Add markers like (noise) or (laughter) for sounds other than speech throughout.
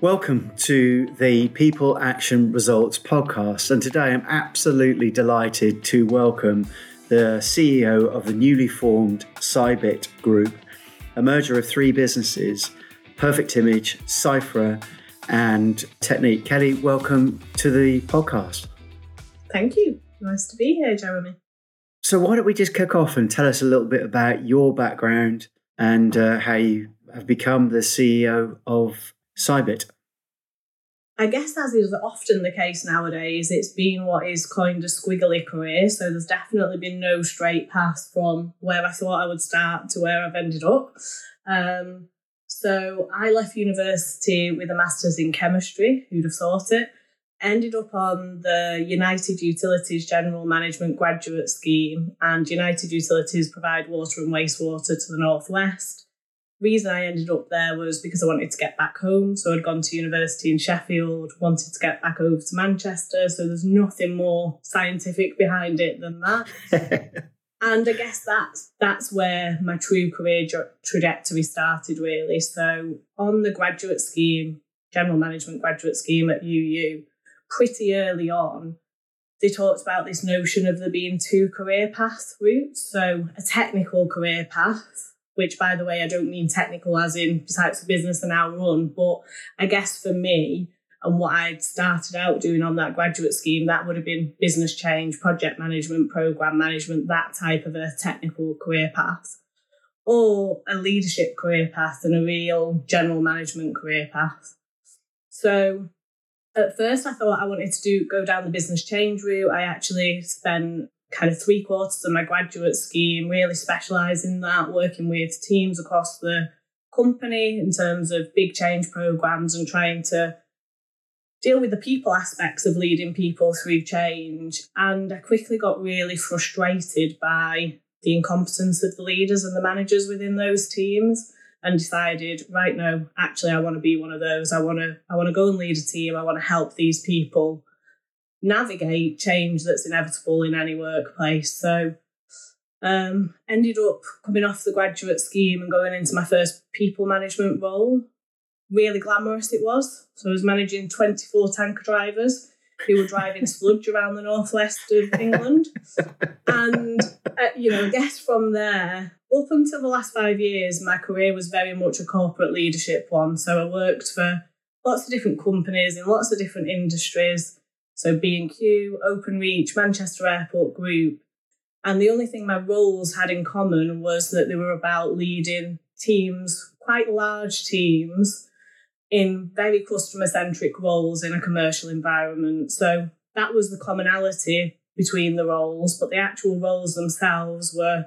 Welcome to the People Action Results podcast. And today I'm absolutely delighted to welcome the CEO of the newly formed Cybit Group, a merger of three businesses Perfect Image, Cypher, and Technique. Kelly, welcome to the podcast. Thank you. Nice to be here, Jeremy. So, why don't we just kick off and tell us a little bit about your background and uh, how you have become the CEO of Cybit? I guess, as is often the case nowadays, it's been what is coined a squiggly career. So there's definitely been no straight path from where I thought I would start to where I've ended up. Um, so I left university with a master's in chemistry. Who'd have thought it? Ended up on the United Utilities General Management Graduate Scheme, and United Utilities provide water and wastewater to the Northwest reason I ended up there was because I wanted to get back home. So I'd gone to university in Sheffield, wanted to get back over to Manchester. So there's nothing more scientific behind it than that. (laughs) and I guess that's that's where my true career trajectory started really. So on the graduate scheme, general management graduate scheme at UU, pretty early on, they talked about this notion of there being two career path routes. So a technical career path which by the way, I don't mean technical as in types of business I now run, but I guess for me and what I'd started out doing on that graduate scheme, that would have been business change, project management, program management, that type of a technical career path. Or a leadership career path and a real general management career path. So at first I thought I wanted to do go down the business change route. I actually spent kind of three quarters of my graduate scheme, really specialise in that, working with teams across the company in terms of big change programs and trying to deal with the people aspects of leading people through change. And I quickly got really frustrated by the incompetence of the leaders and the managers within those teams and decided right now actually I want to be one of those. I want to I want to go and lead a team. I want to help these people navigate change that's inevitable in any workplace. So um, ended up coming off the graduate scheme and going into my first people management role. Really glamorous it was. So I was managing 24 tanker drivers who were driving (laughs) sludge around the northwest of England. and, uh, you know, I guess from there, up until the last five years, my career was very much a corporate leadership one. So I worked for lots of different companies in lots of different industries so B&Q, Openreach, Manchester Airport Group. And the only thing my roles had in common was that they were about leading teams, quite large teams, in very customer centric roles in a commercial environment. So that was the commonality between the roles, but the actual roles themselves were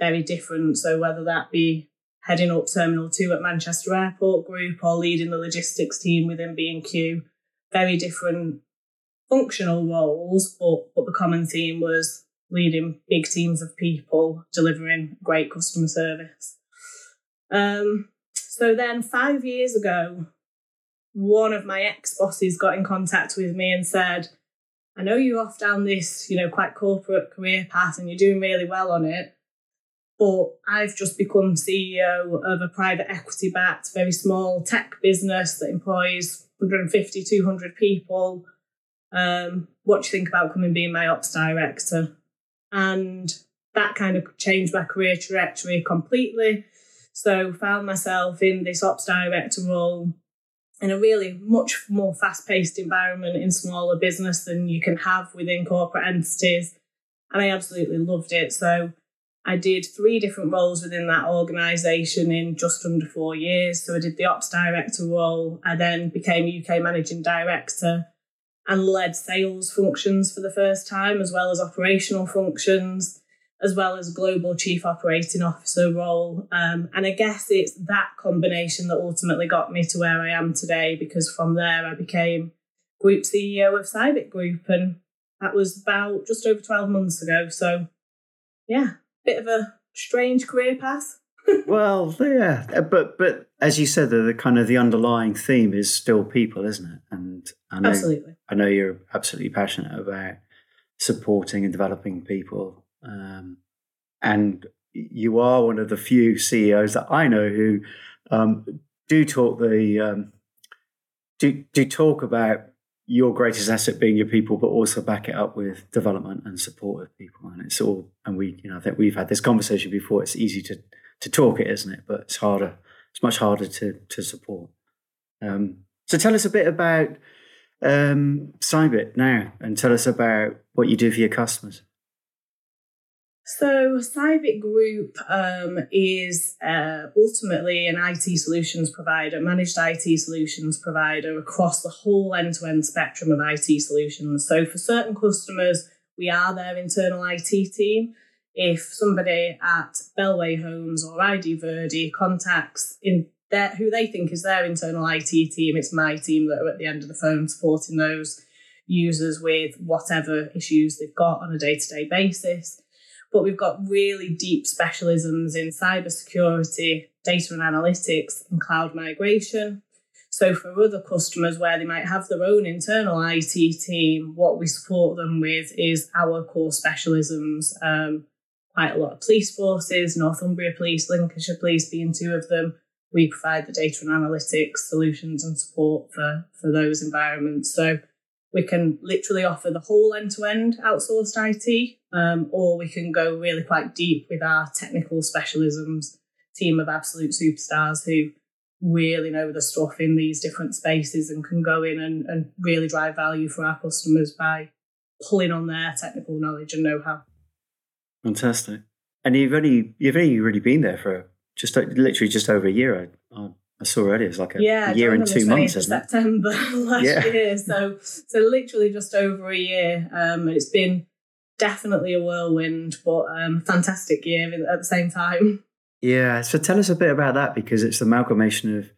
very different. So whether that be heading up Terminal 2 at Manchester Airport Group or leading the logistics team within B&Q, very different functional roles, but but the common theme was leading big teams of people, delivering great customer service. Um, so then five years ago, one of my ex bosses got in contact with me and said, I know you're off down this, you know, quite corporate career path and you're doing really well on it. But I've just become CEO of a private equity backed, very small tech business that employs 150, 200 people um, what do you think about coming being my ops director? And that kind of changed my career trajectory completely. So found myself in this ops director role in a really much more fast-paced environment in smaller business than you can have within corporate entities. And I absolutely loved it. So I did three different roles within that organisation in just under four years. So I did the ops director role. I then became UK managing director and led sales functions for the first time, as well as operational functions, as well as global chief operating officer role. Um, and I guess it's that combination that ultimately got me to where I am today, because from there I became group CEO of Cybit Group, and that was about just over 12 months ago. So, yeah, bit of a strange career path. Well, yeah, uh, but but as you said, the, the, kind of the underlying theme is still people, isn't it? And I know, absolutely, I know you're absolutely passionate about supporting and developing people, um, and you are one of the few CEOs that I know who um, do talk the um, do do talk about your greatest asset being your people, but also back it up with development and support of people. And it's all, and we, you know, I think we've had this conversation before. It's easy to to talk it, isn't it? But it's harder. It's much harder to to support. Um, so tell us a bit about um, Cybit now, and tell us about what you do for your customers. So, Cybit Group um, is uh, ultimately an IT solutions provider, managed IT solutions provider across the whole end to end spectrum of IT solutions. So, for certain customers, we are their internal IT team. If somebody at Bellway Homes or idverde contacts in their, who they think is their internal IT team, it's my team that are at the end of the phone supporting those users with whatever issues they've got on a day to day basis but we've got really deep specialisms in cybersecurity, data and analytics, and cloud migration. So for other customers where they might have their own internal IT team, what we support them with is our core specialisms. Um, quite a lot of police forces, Northumbria Police, Lincolnshire Police being two of them. We provide the data and analytics solutions and support for, for those environments. So we can literally offer the whole end to end outsourced IT, um, or we can go really quite deep with our technical specialisms team of absolute superstars who really know the stuff in these different spaces and can go in and, and really drive value for our customers by pulling on their technical knowledge and know how. Fantastic. And you've only you've only really been there for just literally just over a year. I, I saw already. It's like a, yeah, a year and two months, isn't it? September (laughs) last yeah. year. So, so literally just over a year. Um, it's been definitely a whirlwind, but um, fantastic year at the same time. Yeah. So tell us a bit about that because it's the amalgamation of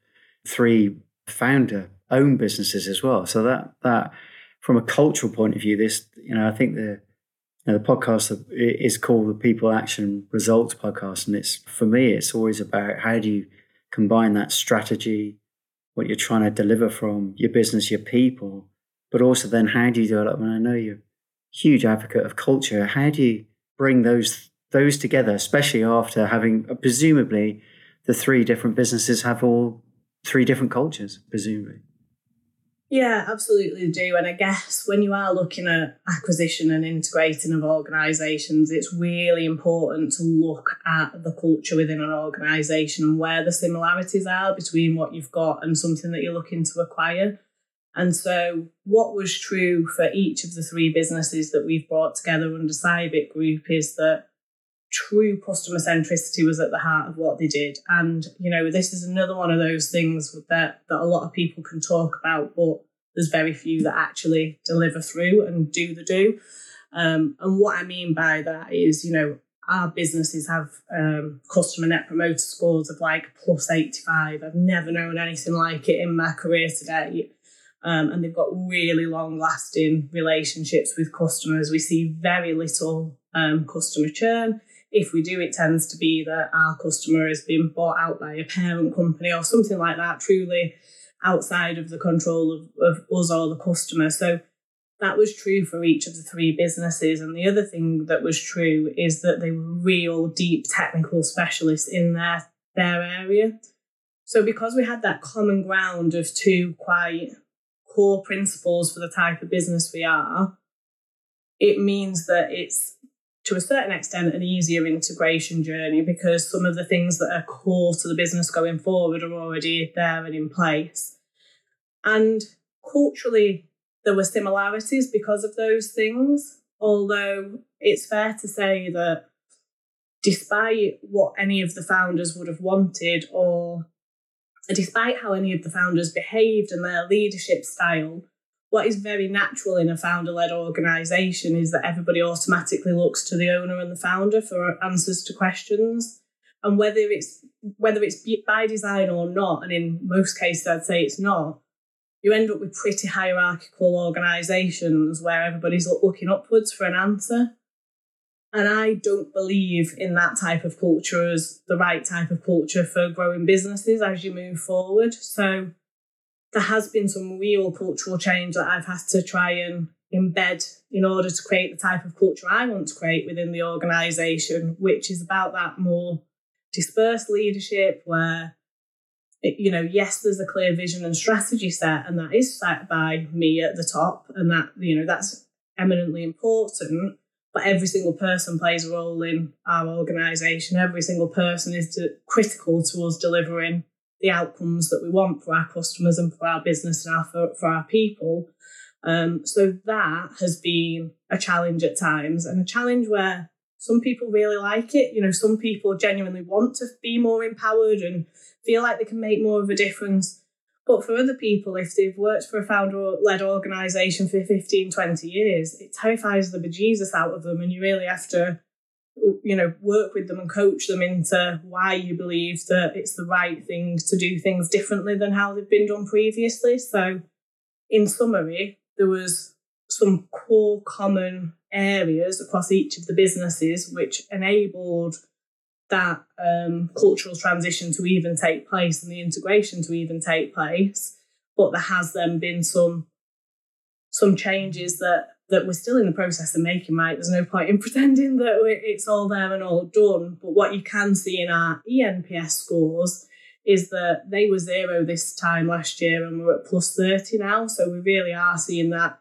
three founder owned businesses as well. So that that from a cultural point of view, this you know I think the know, the podcast is called the People Action Results Podcast, and it's for me it's always about how do you combine that strategy, what you're trying to deliver from your business, your people, but also then how do you do it? I, know you're a huge advocate of culture. How do you bring those those together, especially after having uh, presumably the three different businesses have all three different cultures, presumably? Yeah, absolutely do. And I guess when you are looking at acquisition and integrating of organisations, it's really important to look at the culture within an organisation and where the similarities are between what you've got and something that you're looking to acquire. And so, what was true for each of the three businesses that we've brought together under Cybit Group is that true customer centricity was at the heart of what they did. And, you know, this is another one of those things that, that a lot of people can talk about, but there's very few that actually deliver through and do the do. Um, and what I mean by that is, you know, our businesses have um, customer net promoter scores of like plus 85. I've never known anything like it in my career today. Um, and they've got really long lasting relationships with customers. We see very little um, customer churn if we do, it tends to be that our customer has been bought out by a parent company or something like that, truly outside of the control of, of us or the customer. So that was true for each of the three businesses. And the other thing that was true is that they were real deep technical specialists in their, their area. So because we had that common ground of two quite core principles for the type of business we are, it means that it's to a certain extent an easier integration journey because some of the things that are core to the business going forward are already there and in place. And culturally, there were similarities because of those things, although it's fair to say that despite what any of the founders would have wanted or despite how any of the founders behaved and their leadership style, what is very natural in a founder led organization is that everybody automatically looks to the owner and the founder for answers to questions. And whether it's whether it's by design or not, and in most cases I'd say it's not, you end up with pretty hierarchical organizations where everybody's looking upwards for an answer. And I don't believe in that type of culture as the right type of culture for growing businesses as you move forward. So there has been some real cultural change that I've had to try and embed in order to create the type of culture I want to create within the organisation, which is about that more dispersed leadership where you know, yes, there's a clear vision and strategy set, and that is set by me at the top, and that, you know, that's eminently important. But every single person plays a role in our organisation. Every single person is to, critical to us delivering the outcomes that we want for our customers and for our business and our, for, for our people. Um, so that has been a challenge at times, and a challenge where some people really like it. You know, some people genuinely want to be more empowered and feel like they can make more of a difference. But for other people, if they've worked for a founder led organisation for 15, 20 years, it terrifies the bejesus out of them. And you really have to, you know, work with them and coach them into why you believe that it's the right thing to do things differently than how they've been done previously. So, in summary, there was some core common areas across each of the businesses which enabled that um, cultural transition to even take place and the integration to even take place. But there has then been some some changes that that we're still in the process of making. Right, there's no point in (laughs) pretending that it's all there and all done. But what you can see in our ENPS scores is that they were zero this time last year and we're at plus 30 now. So we really are seeing that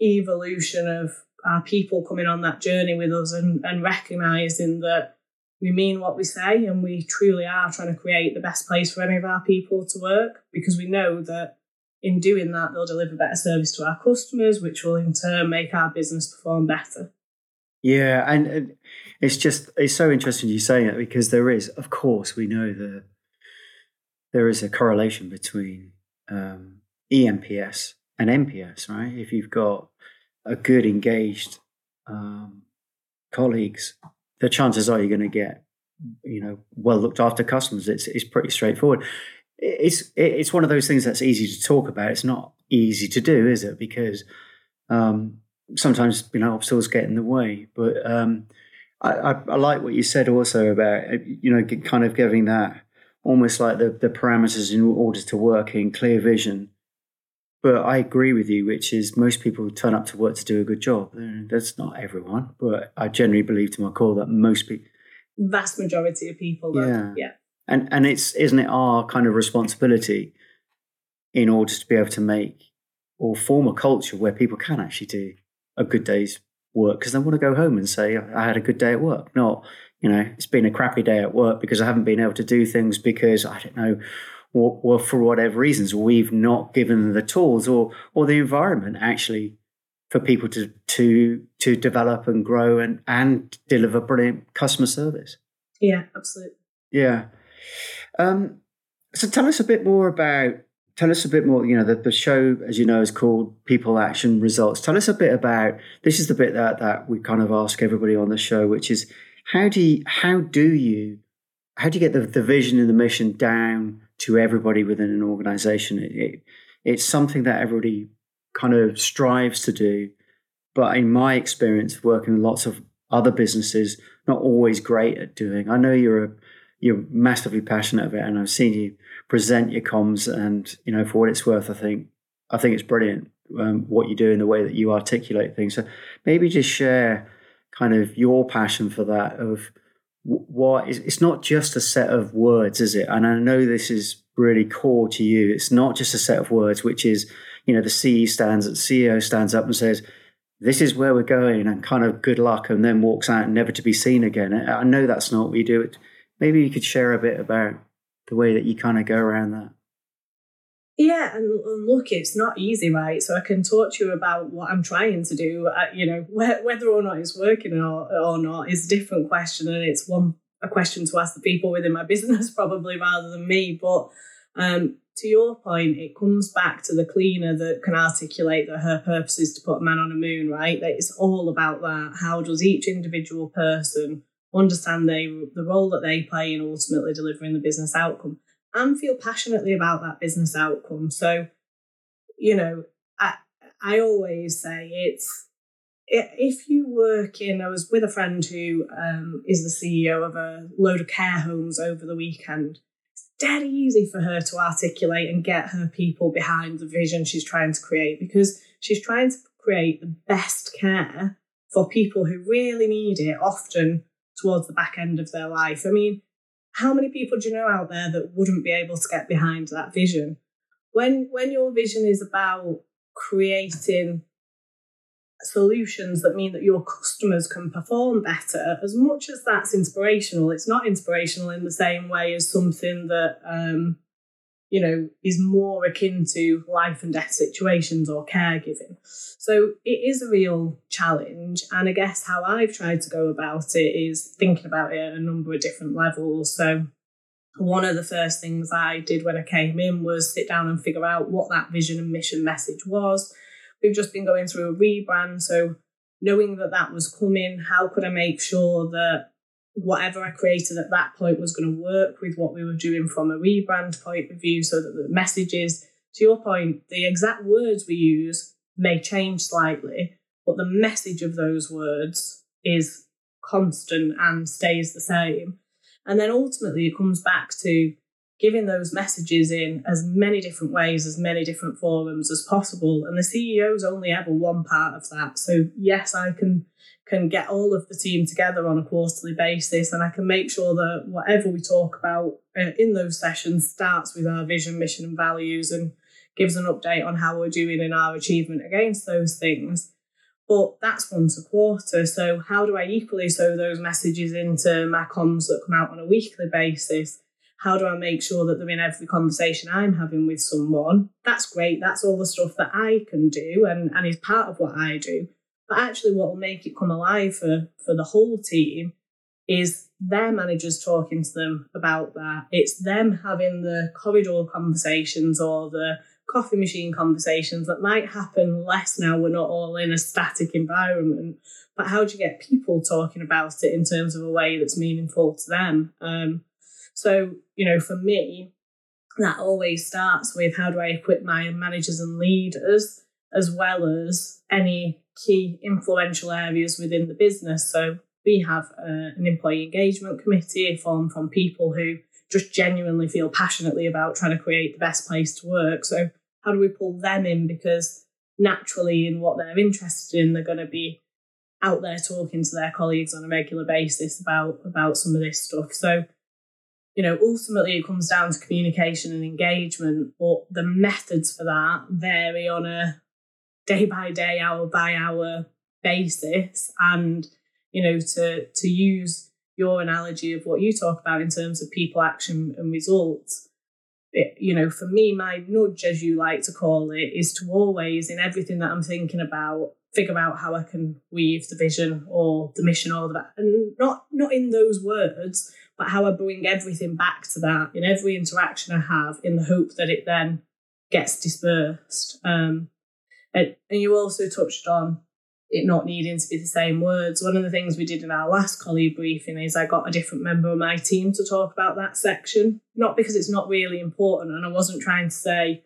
evolution of our people coming on that journey with us and, and recognizing that we mean what we say and we truly are trying to create the best place for any of our people to work because we know that in doing that they'll deliver better service to our customers which will in turn make our business perform better yeah and it's just it's so interesting you saying it because there is of course we know that there is a correlation between um, ENPS and NPS, right if you've got a good engaged um, colleagues the chances are you're going to get, you know, well looked after customers. It's it's pretty straightforward. It's it's one of those things that's easy to talk about. It's not easy to do, is it? Because um, sometimes you know obstacles get in the way. But um, I, I, I, like what you said also about you know kind of giving that almost like the the parameters in order to work in clear vision but I agree with you, which is most people turn up to work to do a good job. That's not everyone, but I generally believe to my core that most people, vast majority of people, yeah, yeah, and and it's isn't it our kind of responsibility in order to be able to make or form a culture where people can actually do a good day's work because they want to go home and say I had a good day at work, not you know it's been a crappy day at work because I haven't been able to do things because I don't know or, or for whatever reasons we've not given them the tools or or the environment actually for people to to to develop and grow and and deliver brilliant customer service. Yeah, absolutely. Yeah. Um, so tell us a bit more about tell us a bit more you know the, the show as you know is called people action results tell us a bit about this is the bit that that we kind of ask everybody on the show which is how do you how do you how do you get the, the vision and the mission down to everybody within an organization. It, it, it's something that everybody kind of strives to do. But in my experience, working with lots of other businesses, not always great at doing. I know you're a, you're massively passionate of it, and I've seen you present your comms, and you know for what it's worth, I think I think it's brilliant um, what you do in the way that you articulate things. So maybe just share kind of your passion for that of what it's not just a set of words, is it? And I know this is really core to you. It's not just a set of words, which is, you know, the ce stands, the CEO stands up and says, "This is where we're going," and kind of good luck, and then walks out, never to be seen again. I know that's not what you do. Maybe you could share a bit about the way that you kind of go around that. Yeah, and, look, it's not easy, right? So I can talk to you about what I'm trying to do. Uh, you know, (laughs) wh- whether or not it's working or, or not is a different question, and it's one a question to ask the people within my (laughs) business probably rather than me. But um, to your point, it comes back to the cleaner that can articulate that her purpose is to put a man on a moon, right? That it's all about that. How does each individual person understand they, the role that they play in ultimately delivering the business outcome? and feel passionately about that business outcome. So, you know, I I always say it's if you work in. I was with a friend who um, is the CEO of a load of care homes over the weekend. It's dead easy for her to articulate and get her people behind the vision she's trying to create because she's trying to create the best care for people who really need it, often towards the back end of their life. I mean, how many people do you know out there that wouldn't be able to get behind that vision? When when your vision is about creating solutions that mean that your customers can perform better, as much as that's inspirational, it's not inspirational in the same way as something that um, you know, is more akin to life and death situations or caregiving. So it is a real challenge. And I guess how I've tried to go about it is thinking about it at a number of different levels. So one of the first things I did when I came in was sit down and figure out what that vision and mission message was. We've just been going through a rebrand. So knowing that that was coming, how could I make sure that whatever I created at that point was going to work with what we were doing from a rebrand point of view so that the messages, to your point, the exact words we use may change slightly, but the message of those words is constant and stays the same. And then ultimately it comes back to giving those messages in as many different ways, as many different forums as possible. And the CEO is only ever one part of that. So yes, I can can get all of the team together on a quarterly basis and I can make sure that whatever we talk about uh, in those sessions starts with our vision, mission, and values and gives an update on how we're doing in our achievement against those things. But that's once a quarter. So, how do I equally sow those messages into my comms that come out on a weekly basis? How do I make sure that they're in every conversation I'm having with someone? That's great. That's all the stuff that I can do and, and is part of what I do. But actually, what will make it come alive for, for the whole team is their managers talking to them about that. It's them having the corridor conversations or the coffee machine conversations that might happen less now we're not all in a static environment. But how do you get people talking about it in terms of a way that's meaningful to them? Um, so, you know, for me, that always starts with how do I equip my managers and leaders as well as any key influential areas within the business. So we have uh, an employee engagement committee formed from people who just genuinely feel passionately about trying to create the best place to work. So how do we pull them in? Because naturally, in what they're interested in, they're going to be out there talking to their colleagues on a regular basis about about some of this stuff. So you know, ultimately it comes down to communication and engagement, but the methods for that vary on a day by day, hour by hour basis. And, you know, to to use your analogy of what you talk about in terms of people, action, and results. It, you know, for me, my nudge, as you like to call it, is to always, in everything that I'm thinking about, figure out how I can weave the vision or the mission or the and not not in those words, but how I bring everything back to that in every interaction I have, in the hope that it then gets dispersed. Um, and, and you also touched on it not needing to be the same words. One of the things we did in our last colleague briefing is I got a different member of my team to talk about that section, not because it's not really important. And I wasn't trying to say,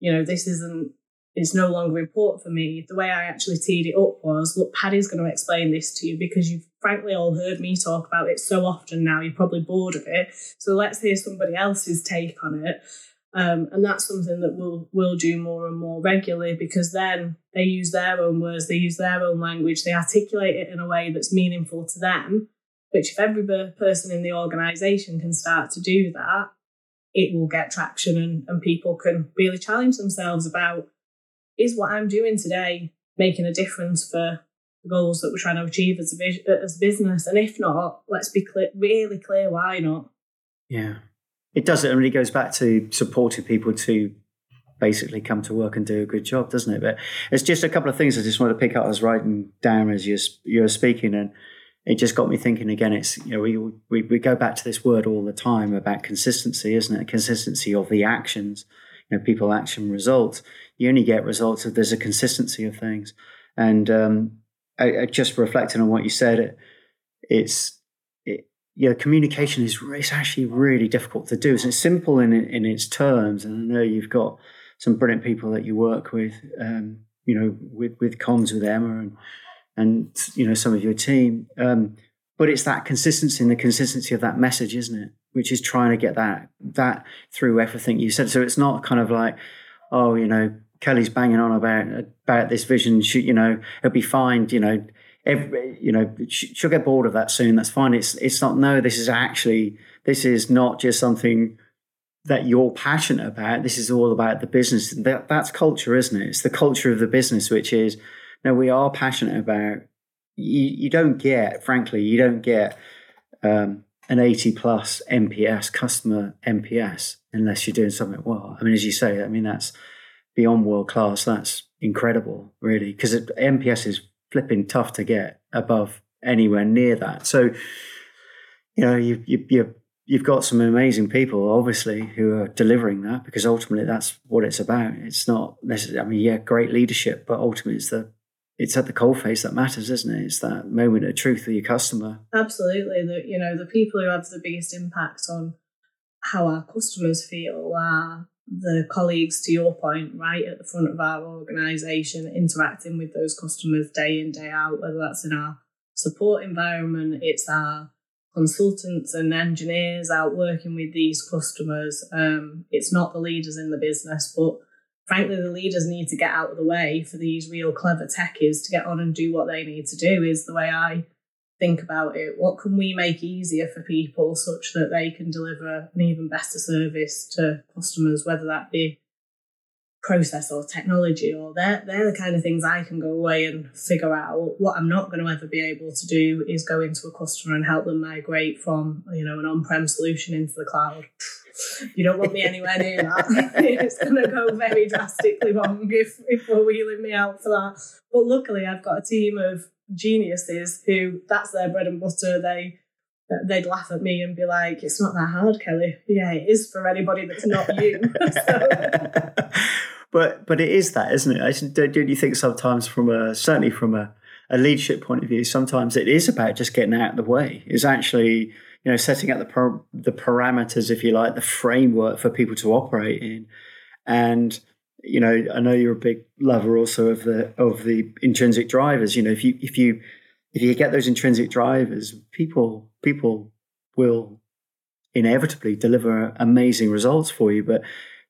you know, this isn't, it's no longer important for me. The way I actually teed it up was, look, Paddy's going to explain this to you because you've frankly all heard me talk about it so often now, you're probably bored of it. So let's hear somebody else's take on it. Um, and that's something that we'll we'll do more and more regularly because then they use their own words, they use their own language, they articulate it in a way that's meaningful to them. Which, if every person in the organisation can start to do that, it will get traction and, and people can really challenge themselves about is what I'm doing today making a difference for the goals that we're trying to achieve as a, as a business? And if not, let's be clear, really clear why not. Yeah it does. It really goes back to supporting people to basically come to work and do a good job, doesn't it? But it's just a couple of things I just want to pick up. I was writing down as you're, you're speaking, and it just got me thinking again. It's you know we, we we go back to this word all the time about consistency, isn't it? Consistency of the actions. You know, people, action, results. You only get results if there's a consistency of things. And um, I, I just reflecting on what you said, it, it's yeah, communication is it's actually really difficult to do. it's simple in in its terms, and I know you've got some brilliant people that you work with, um, you know, with with comms with Emma and and you know some of your team. Um, but it's that consistency and the consistency of that message, isn't it? Which is trying to get that that through everything you said. So it's not kind of like, oh, you know, Kelly's banging on about about this vision. You know, it'll be fine. You know, every, you know, she'll get bored of that soon. That's fine. It's it's not. No, this is actually this is not just something that you're passionate about. This is all about the business. That that's culture, isn't it? It's the culture of the business, which is no, we are passionate about. You you don't get, frankly, you don't get um, an 80 plus NPS customer NPS unless you're doing something well. I mean, as you say, I mean that's beyond world class. That's incredible, really, because NPS is flipping tough to get above anywhere near that. So, you know, you, you, you you've got some amazing people, obviously, who are delivering that because ultimately that's what it's about. It's not necessarily, I mean, yeah, great leadership, but ultimately it's the it's at the coalface that matters, isn't it? It's that moment of truth with your customer. Absolutely. The you know the people who have the biggest impact on how our customers feel are the colleagues, to your point, right at the front of our organisation, interacting with those customers day in, day out, whether that's in our support environment, it's our consultants and engineers out working with these customers. Um, it's not the leaders in the business, but frankly, the leaders need to get out of the way for these real clever techies to get on and do what they need to do, is the way I think about it. What can we make easier for people such that they can deliver an even better service to customers, whether that be process or technology or they're, they're the kind of things I can go away and figure out. What I'm not going to ever be able to do is go into a customer and help them migrate from, you know, an on-prem solution into the cloud. You don't want me anywhere near that. (laughs) (laughs) it's going to go very drastically wrong if, if we're wheeling me out for that. But luckily, I've got a team of geniuses who that's their bread and butter. They they'd laugh at me and be like, "It's not that hard, Kelly." Yeah, it is for anybody that's not (laughs) you. but but it is that, isn't it? Don't, don't you think sometimes, from a certainly from a, a leadership point of view, sometimes it is about just getting out of the way. It's actually you know setting up the per, the parameters, if you like, the framework for people to operate in, and you know, I know you're a big lover also of the of the intrinsic drivers. You know, if you if you if you get those intrinsic drivers, people people will inevitably deliver amazing results for you. But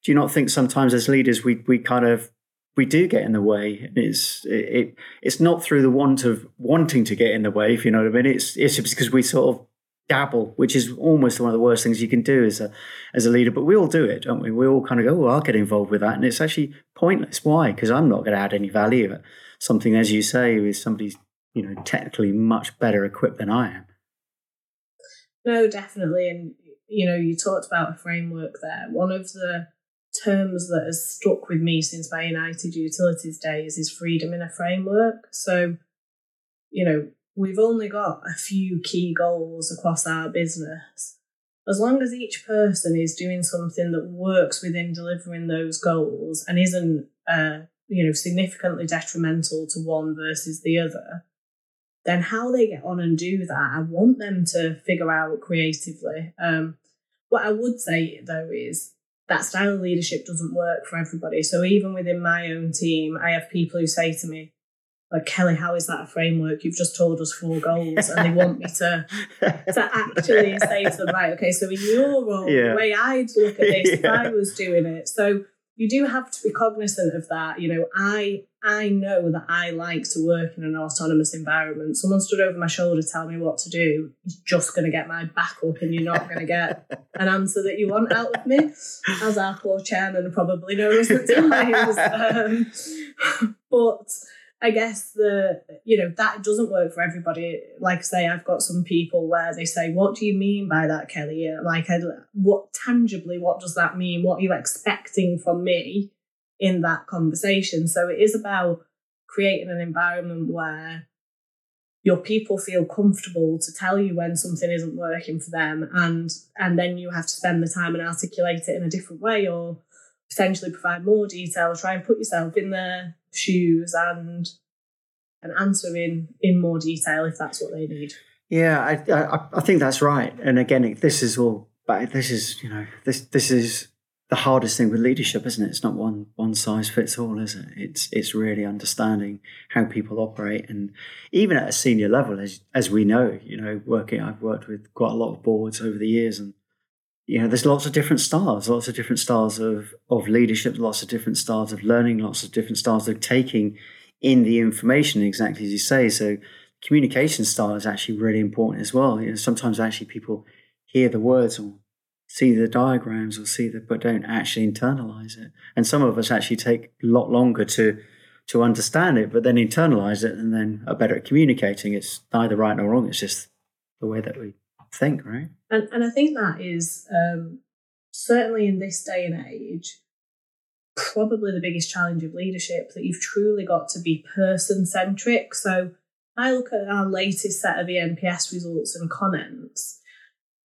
do you not think sometimes as leaders we we kind of we do get in the way. It's it, it's not through the want of wanting to get in the way, if you know what I mean. It's it's because we sort of dabble, which is almost one of the worst things you can do as a as a leader. But we all do it, don't we? We all kind of go, "Oh, I'll get involved with that," and it's actually pointless. Why? Because I'm not going to add any value. Something, as you say, is somebody's you know technically much better equipped than I am. No, definitely, and you know, you talked about a framework there. One of the terms that has stuck with me since my United Utilities days is freedom in a framework. So, you know, we've only got a few key goals across our business. As long as each person is doing something that works within delivering those goals and isn't, uh, you know, significantly detrimental to one versus the other, then how they get on and do that, I want them to figure out creatively. Um, what I would say though is that style of leadership doesn't work for everybody. So even within my own team, I have people who say to me, like Kelly, how is that a framework? You've just told us four goals, and they want me to to actually (laughs) say to them, right, okay, so in your role, yeah. the way I'd look at this, yeah. if I was doing it. So you do have to be cognizant of that. You know, I I know that I like to work in an autonomous environment. Someone stood over my shoulder telling me what to do is just going to get my back up, and you're not going to get an answer that you want out of me, as our poor chairman probably knows at times. (laughs) Um, (laughs) but I guess the you know that doesn't work for everybody. Like I say, I've got some people where they say, "What do you mean by that, Kelly?" Like, what tangibly, what does that mean? What are you expecting from me in that conversation? So it is about creating an environment where your people feel comfortable to tell you when something isn't working for them, and and then you have to spend the time and articulate it in a different way, or potentially provide more detail, try and put yourself in their shoes and and answer in in more detail if that's what they need. Yeah, I I, I think that's right. And again, this is all. But this is you know this this is the hardest thing with leadership, isn't it? It's not one one size fits all, is it? It's it's really understanding how people operate, and even at a senior level, as as we know, you know, working. I've worked with quite a lot of boards over the years, and you know, there's lots of different styles, lots of different styles of, of leadership, lots of different styles of learning, lots of different styles of taking in the information, exactly as you say. So communication style is actually really important as well. You know, sometimes actually people hear the words or see the diagrams or see the but don't actually internalize it. And some of us actually take a lot longer to to understand it, but then internalize it and then are better at communicating. It's neither right nor wrong. It's just the way that we think, right? And and I think that is um, certainly in this day and age probably the biggest challenge of leadership that you've truly got to be person centric. So I look at our latest set of ENPS results and comments,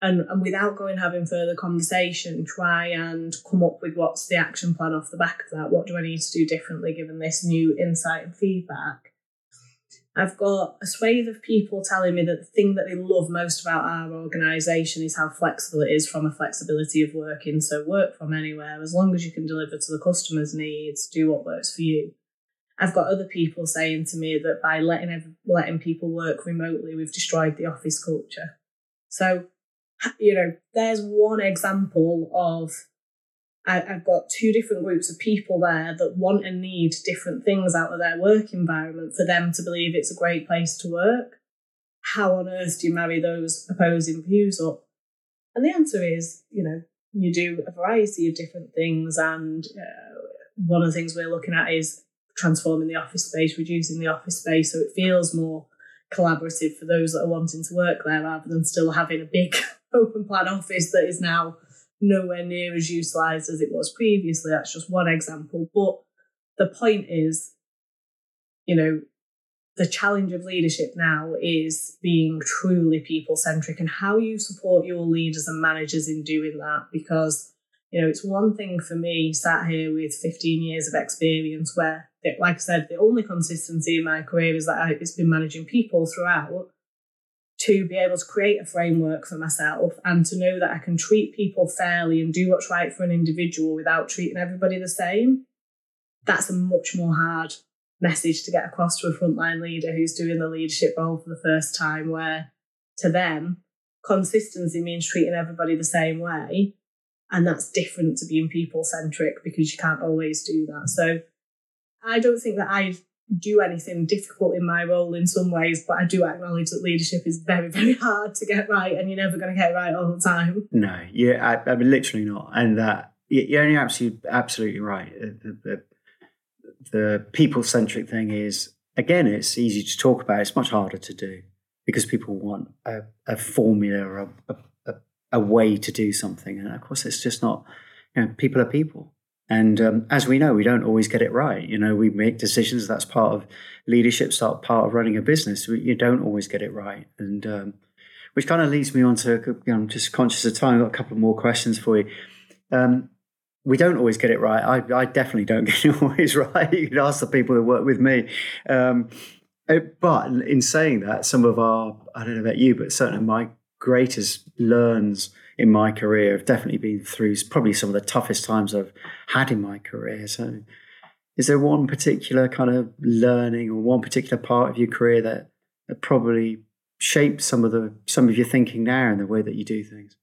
and, and without going having further conversation, try and come up with what's the action plan off the back of that. What do I need to do differently given this new insight and feedback? I've got a swathe of people telling me that the thing that they love most about our organisation is how flexible it is from a flexibility of working. So work from anywhere, as long as you can deliver to the customer's needs, do what works for you. I've got other people saying to me that by letting letting people work remotely, we've destroyed the office culture. So, you know, there's one example of I, have got two different groups of people there that want and need different things out of their work environment for them to believe it's a great place to work. How on earth do you marry those opposing views up? And the answer is, you know, you do a variety of different things, and uh, one of the things we're looking at is transforming the office space, reducing the office space so it feels more collaborative for those that are wanting to work there rather than still having a big (laughs) open plan office that is now nowhere near as utilized as it was previously. That's just one example. But the point is, you know, the challenge of leadership now is being truly people centric and how you support your leaders and managers in doing that because you know, it's one thing for me sat here with 15 years of experience where, like I said, the only consistency in my career is that it's been managing people throughout to be able to create a framework for myself and to know that I can treat people fairly and do what's right for an individual without treating everybody the same. That's a much more hard message to get across to a frontline leader who's doing the leadership role for the first time, where to them, consistency means treating everybody the same way and that's different to being people centric because you can't always do that. So I don't think that I do anything difficult in my role in some ways, but I do acknowledge that leadership is very, (laughs) very hard to get right, and you're never going to get right all the time. No, yeah, I, I mean, literally not. And uh, that you're only absolutely, absolutely right. Uh, the, the, the people centric thing is again, it's easy to talk about. It's much harder to do because people want a, a formula or a, a a way to do something. And of course, it's just not, you know, people are people. And um, as we know, we don't always get it right. You know, we make decisions. That's part of leadership. Start part of running a business. You don't always get it right, and um, which kind of leads me on to. You know, I'm just conscious of time. I've got a couple more questions for you. Um, we don't always get it right. I, I, definitely don't (laughs) get it always right. You can ask the people that work with me. Um, uh, but in saying that, some of our, I don't know about you, but certainly my greatest learns in my career have definitely been through probably some of the toughest times I've had in my career. So, is there one particular kind of learning or one particular part of your career that, that probably shaped some of the some of your thinking now and the way that you do things?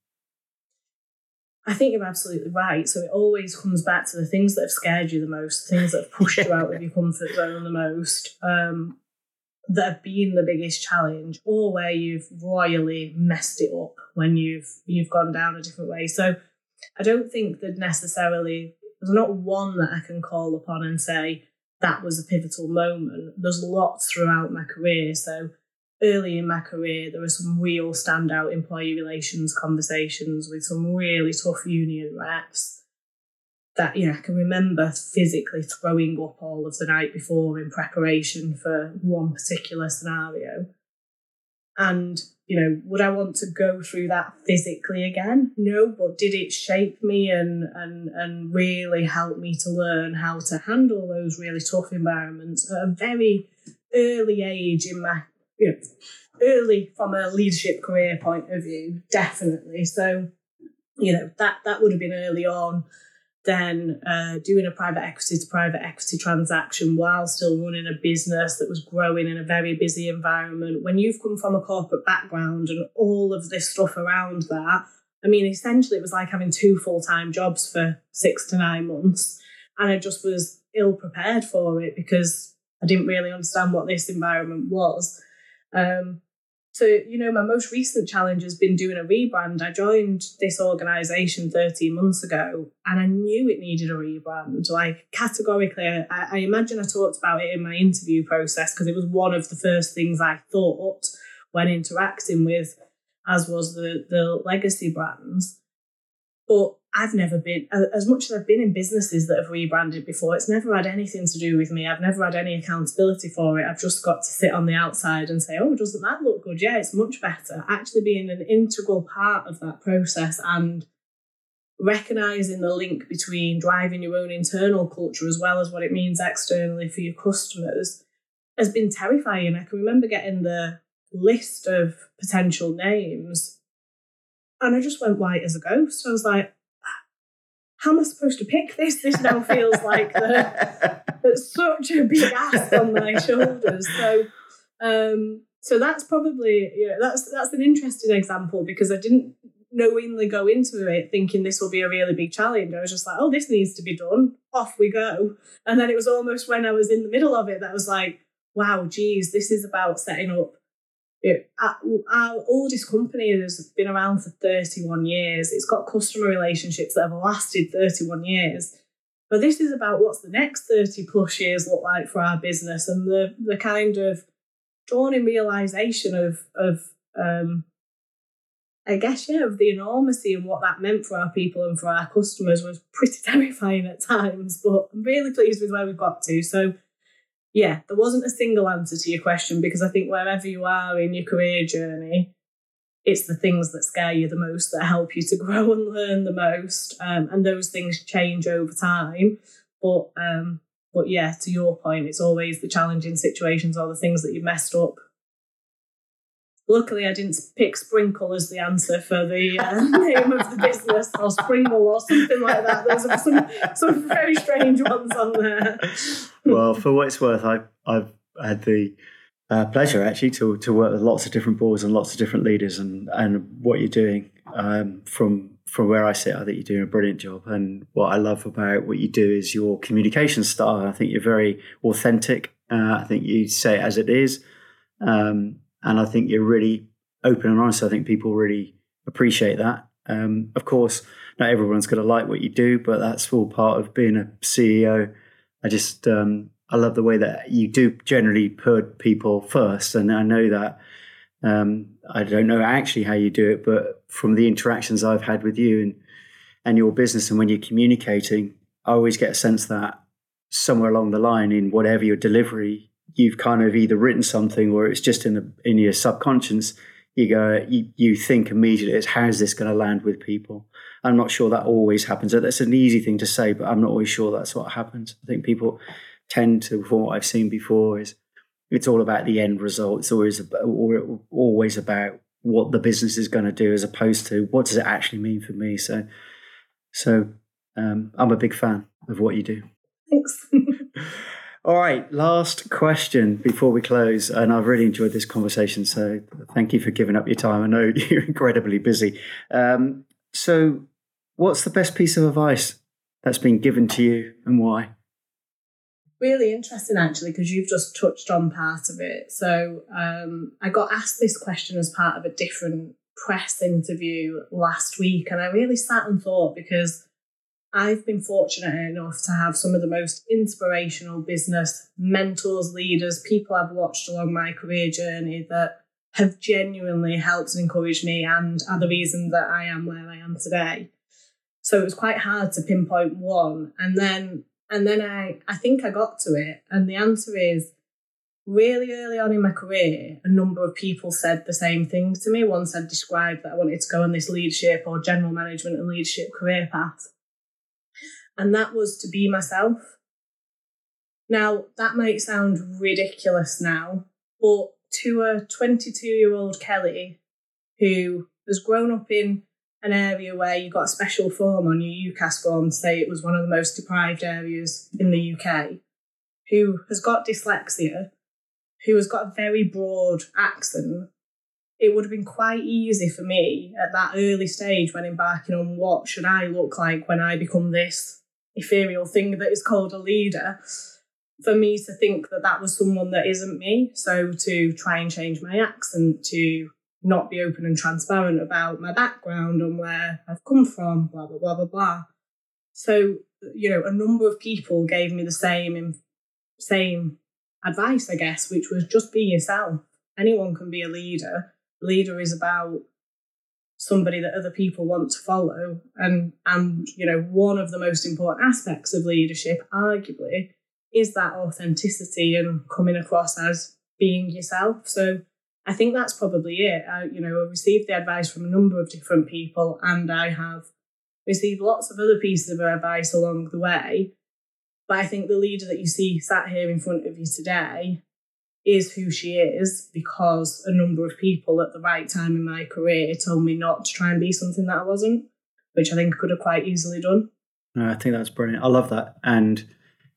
I think you're absolutely right. So it always comes back to the things that have scared you the most, things that have pushed (laughs) you out of your comfort zone the most. Um, that have been the biggest challenge or where you've royally messed it up when you've you've gone down a different way. So i don't think that necessarily there's not one that i can call upon and say that was a pivotal moment. There's lots throughout my career. So early in my career there were some real standout employee relations conversations with some really tough union reps that you know I can remember physically throwing up all of the night before in preparation for one particular scenario. And you know, would I want to go through that physically again? No, but did it shape me and and and really help me to learn how to handle those really tough environments at a very early age in my you know early from a leadership career point of view, definitely. So, you know, that that would have been early on then uh, doing a private equity to private equity transaction while still running a business that was growing in a very busy environment. When you've come from a corporate background and all of this stuff around that, I mean, essentially, it was like having two full time jobs for six to nine months. And I just was ill prepared for it because I didn't really understand what this environment was. Um, so, you know, my most recent challenge has been doing a rebrand. I joined this organization 13 months ago and I knew it needed a rebrand. Like, categorically, I, I imagine I talked about it in my interview process because it was one of the first things I thought when interacting with, as was the, the legacy brands. But I've never been, as much as I've been in businesses that have rebranded before, it's never had anything to do with me. I've never had any accountability for it. I've just got to sit on the outside and say, oh, doesn't that look good? Yeah, it's much better. Actually being an integral part of that process and recognizing the link between driving your own internal culture as well as what it means externally for your customers has been terrifying. I can remember getting the list of potential names and I just went white as a ghost. I was like, how am I supposed to pick this? This now feels like the, (laughs) such a big ask on my shoulders. So, um, so that's probably you know that's that's an interesting example because I didn't knowingly go into it thinking this will be a really big challenge. I was just like, oh, this needs to be done. Off we go. And then it was almost when I was in the middle of it that I was like, wow, geez, this is about setting up it, our oldest company has been around for 31 years. It's got customer relationships that have lasted 31 years. But this is about what's the next 30 plus years look like for our business and the, the kind of dawning realization of, of um, I guess, yeah, of the enormity and what that meant for our people and for our customers was pretty (laughs) terrifying at times. But I'm really pleased with where we've got to. So yeah, there wasn't a single answer to your question because I think wherever you are in your career journey, it's the things that scare you the most that help you to (laughs) grow and learn the most. Um, and those things change over time. But um, but yeah, to your point, it's always the challenging situations or the things that you messed up Luckily, I didn't pick Sprinkle as the answer for the uh, (laughs) name of the business or Springle or something like that. There's some, some very strange ones on there. Well, for what it's worth, I, I've had the uh, pleasure actually to, to work with lots of different boards and lots of different leaders and, and what you're doing um, from from where I sit, I think you're doing a brilliant job. And what I love about what you do is your communication style. I think you're very authentic. Uh, I think you say it as it is. Um, and I think you're really open and honest. I think people really appreciate that. Um, of course, not everyone's going to like what you do, but that's all part of being a CEO. I just um, I love the way that you do generally put people first, and I know that. Um, I don't know actually how you do it, but from the interactions I've had with you and and your business, and when you're communicating, I always get a sense that somewhere along the line in whatever your delivery you've kind of either written something or it's just in the, in your subconscious. You go, you, you think immediately, it's how's this going to land with people? I'm not sure that always happens. That's an easy thing to say, but I'm not always sure that's what happens. I think people tend to, from what I've seen before, is it's all about the end result. It's always about, always about what the business is going to do, as opposed to what does it actually mean for me. So, so um, I'm a big fan of what you do. Thanks. (laughs) All right, last question before we close. And I've really enjoyed this conversation. So thank you for giving up your time. I know (laughs) you're incredibly busy. Um, so, what's the best piece of advice that's been given to you and why? Really interesting, actually, because you've just touched on part of it. So, um, I got asked this question as part of a different press interview last week. And I really sat and thought because I've been fortunate enough to have some of the most inspirational business mentors, leaders, people I've watched along my career journey that have genuinely helped and encouraged me and are the reason that I am where I am today. So it was quite hard to pinpoint one. And then and then I, I think I got to it. And the answer is really early on in my career, a number of people said the same things to me. Once I'd described that I wanted to go on this leadership or general management and leadership career path and that was to be myself. Now, that might sound ridiculous now, but to a 22 year old Kelly who has grown up in an area where you got a special form on your UCAS form say it was one of the most deprived areas in the UK, who has got dyslexia, who has got a very broad accent, it would have been quite easy for me at that early stage when embarking on what should I look like when I become this ethereal thing that is called a leader for me to think that that was someone that isn't me. So to try and change my accent, to not be open and transparent about my background and where I've come from, blah, blah, blah, blah, blah. So, you know, a number of people gave me the same, same advice, I guess, which was just be yourself. Anyone can be a leader. leader is about somebody that other people want to follow. And, and, you know, one of the most important aspects of leadership, arguably, is that authenticity and coming across as being yourself. So I think that's probably it. I, you know, I received the advice from a number of different people, and I have received lots of other pieces of advice along the way. But I think the leader that you see sat here in front of you today is who she is because a number of people at the right time in my career told me not to try and be something that I wasn't, which I think I could have quite easily done. I think that's brilliant. I love that. And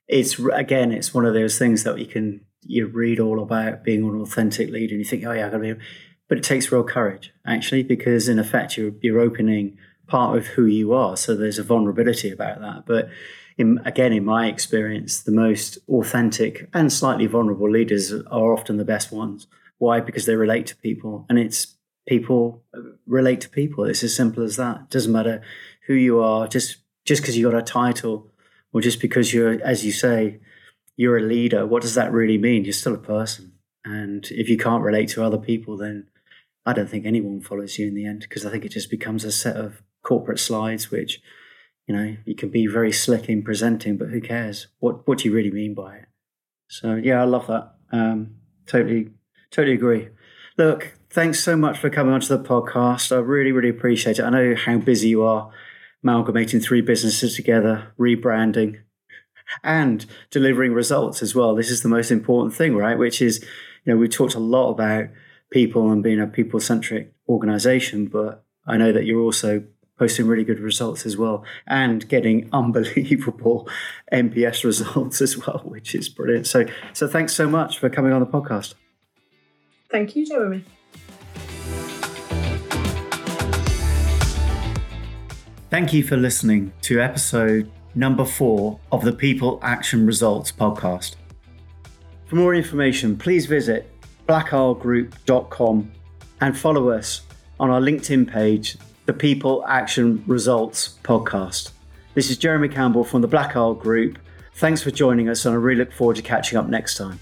it's again, it's one of those things that you can you read all about being an authentic leader, and you think, oh yeah, I gotta be. But it takes real courage, actually, because in effect you're you're opening part of who you are. So there's a vulnerability about that. But in, again, in my experience, the most authentic and slightly vulnerable leaders are often the best ones. Why? Because they relate to people, and it's people uh, relate to people. It's as simple as that. It doesn't matter who you are. Just just because you got a title or just because you're, as you say, you're a leader, what does that really mean? You're still a person. And if you can't relate to other people, then I don't think anyone follows you in the end because I think it just becomes a set of corporate slides, which, you know, you can be very slick in presenting, but who cares? What, what do you really mean by it? So, yeah, I love that. Um, totally, totally agree. Look, thanks so much for coming onto the podcast. I really, really appreciate it. I know how busy you are amalgamating three businesses together, rebranding, and delivering results as well. This is the most important thing, right? Which is, you know, we talked a lot about people and being a people centric organization, but I know that you're also posting really good results as well and getting (laughs) unbelievable NPS results as well, which is brilliant. So, so thanks so much for coming on the podcast. Thank you, Jeremy. Thank you for listening to episode number four of the People Action Results podcast. For more information, please visit blackoutgroup.com and follow us on our LinkedIn page, the People Action Results podcast. This is Jeremy Campbell from the Black Isle Group. Thanks for joining us, and I really look forward to catching up next time.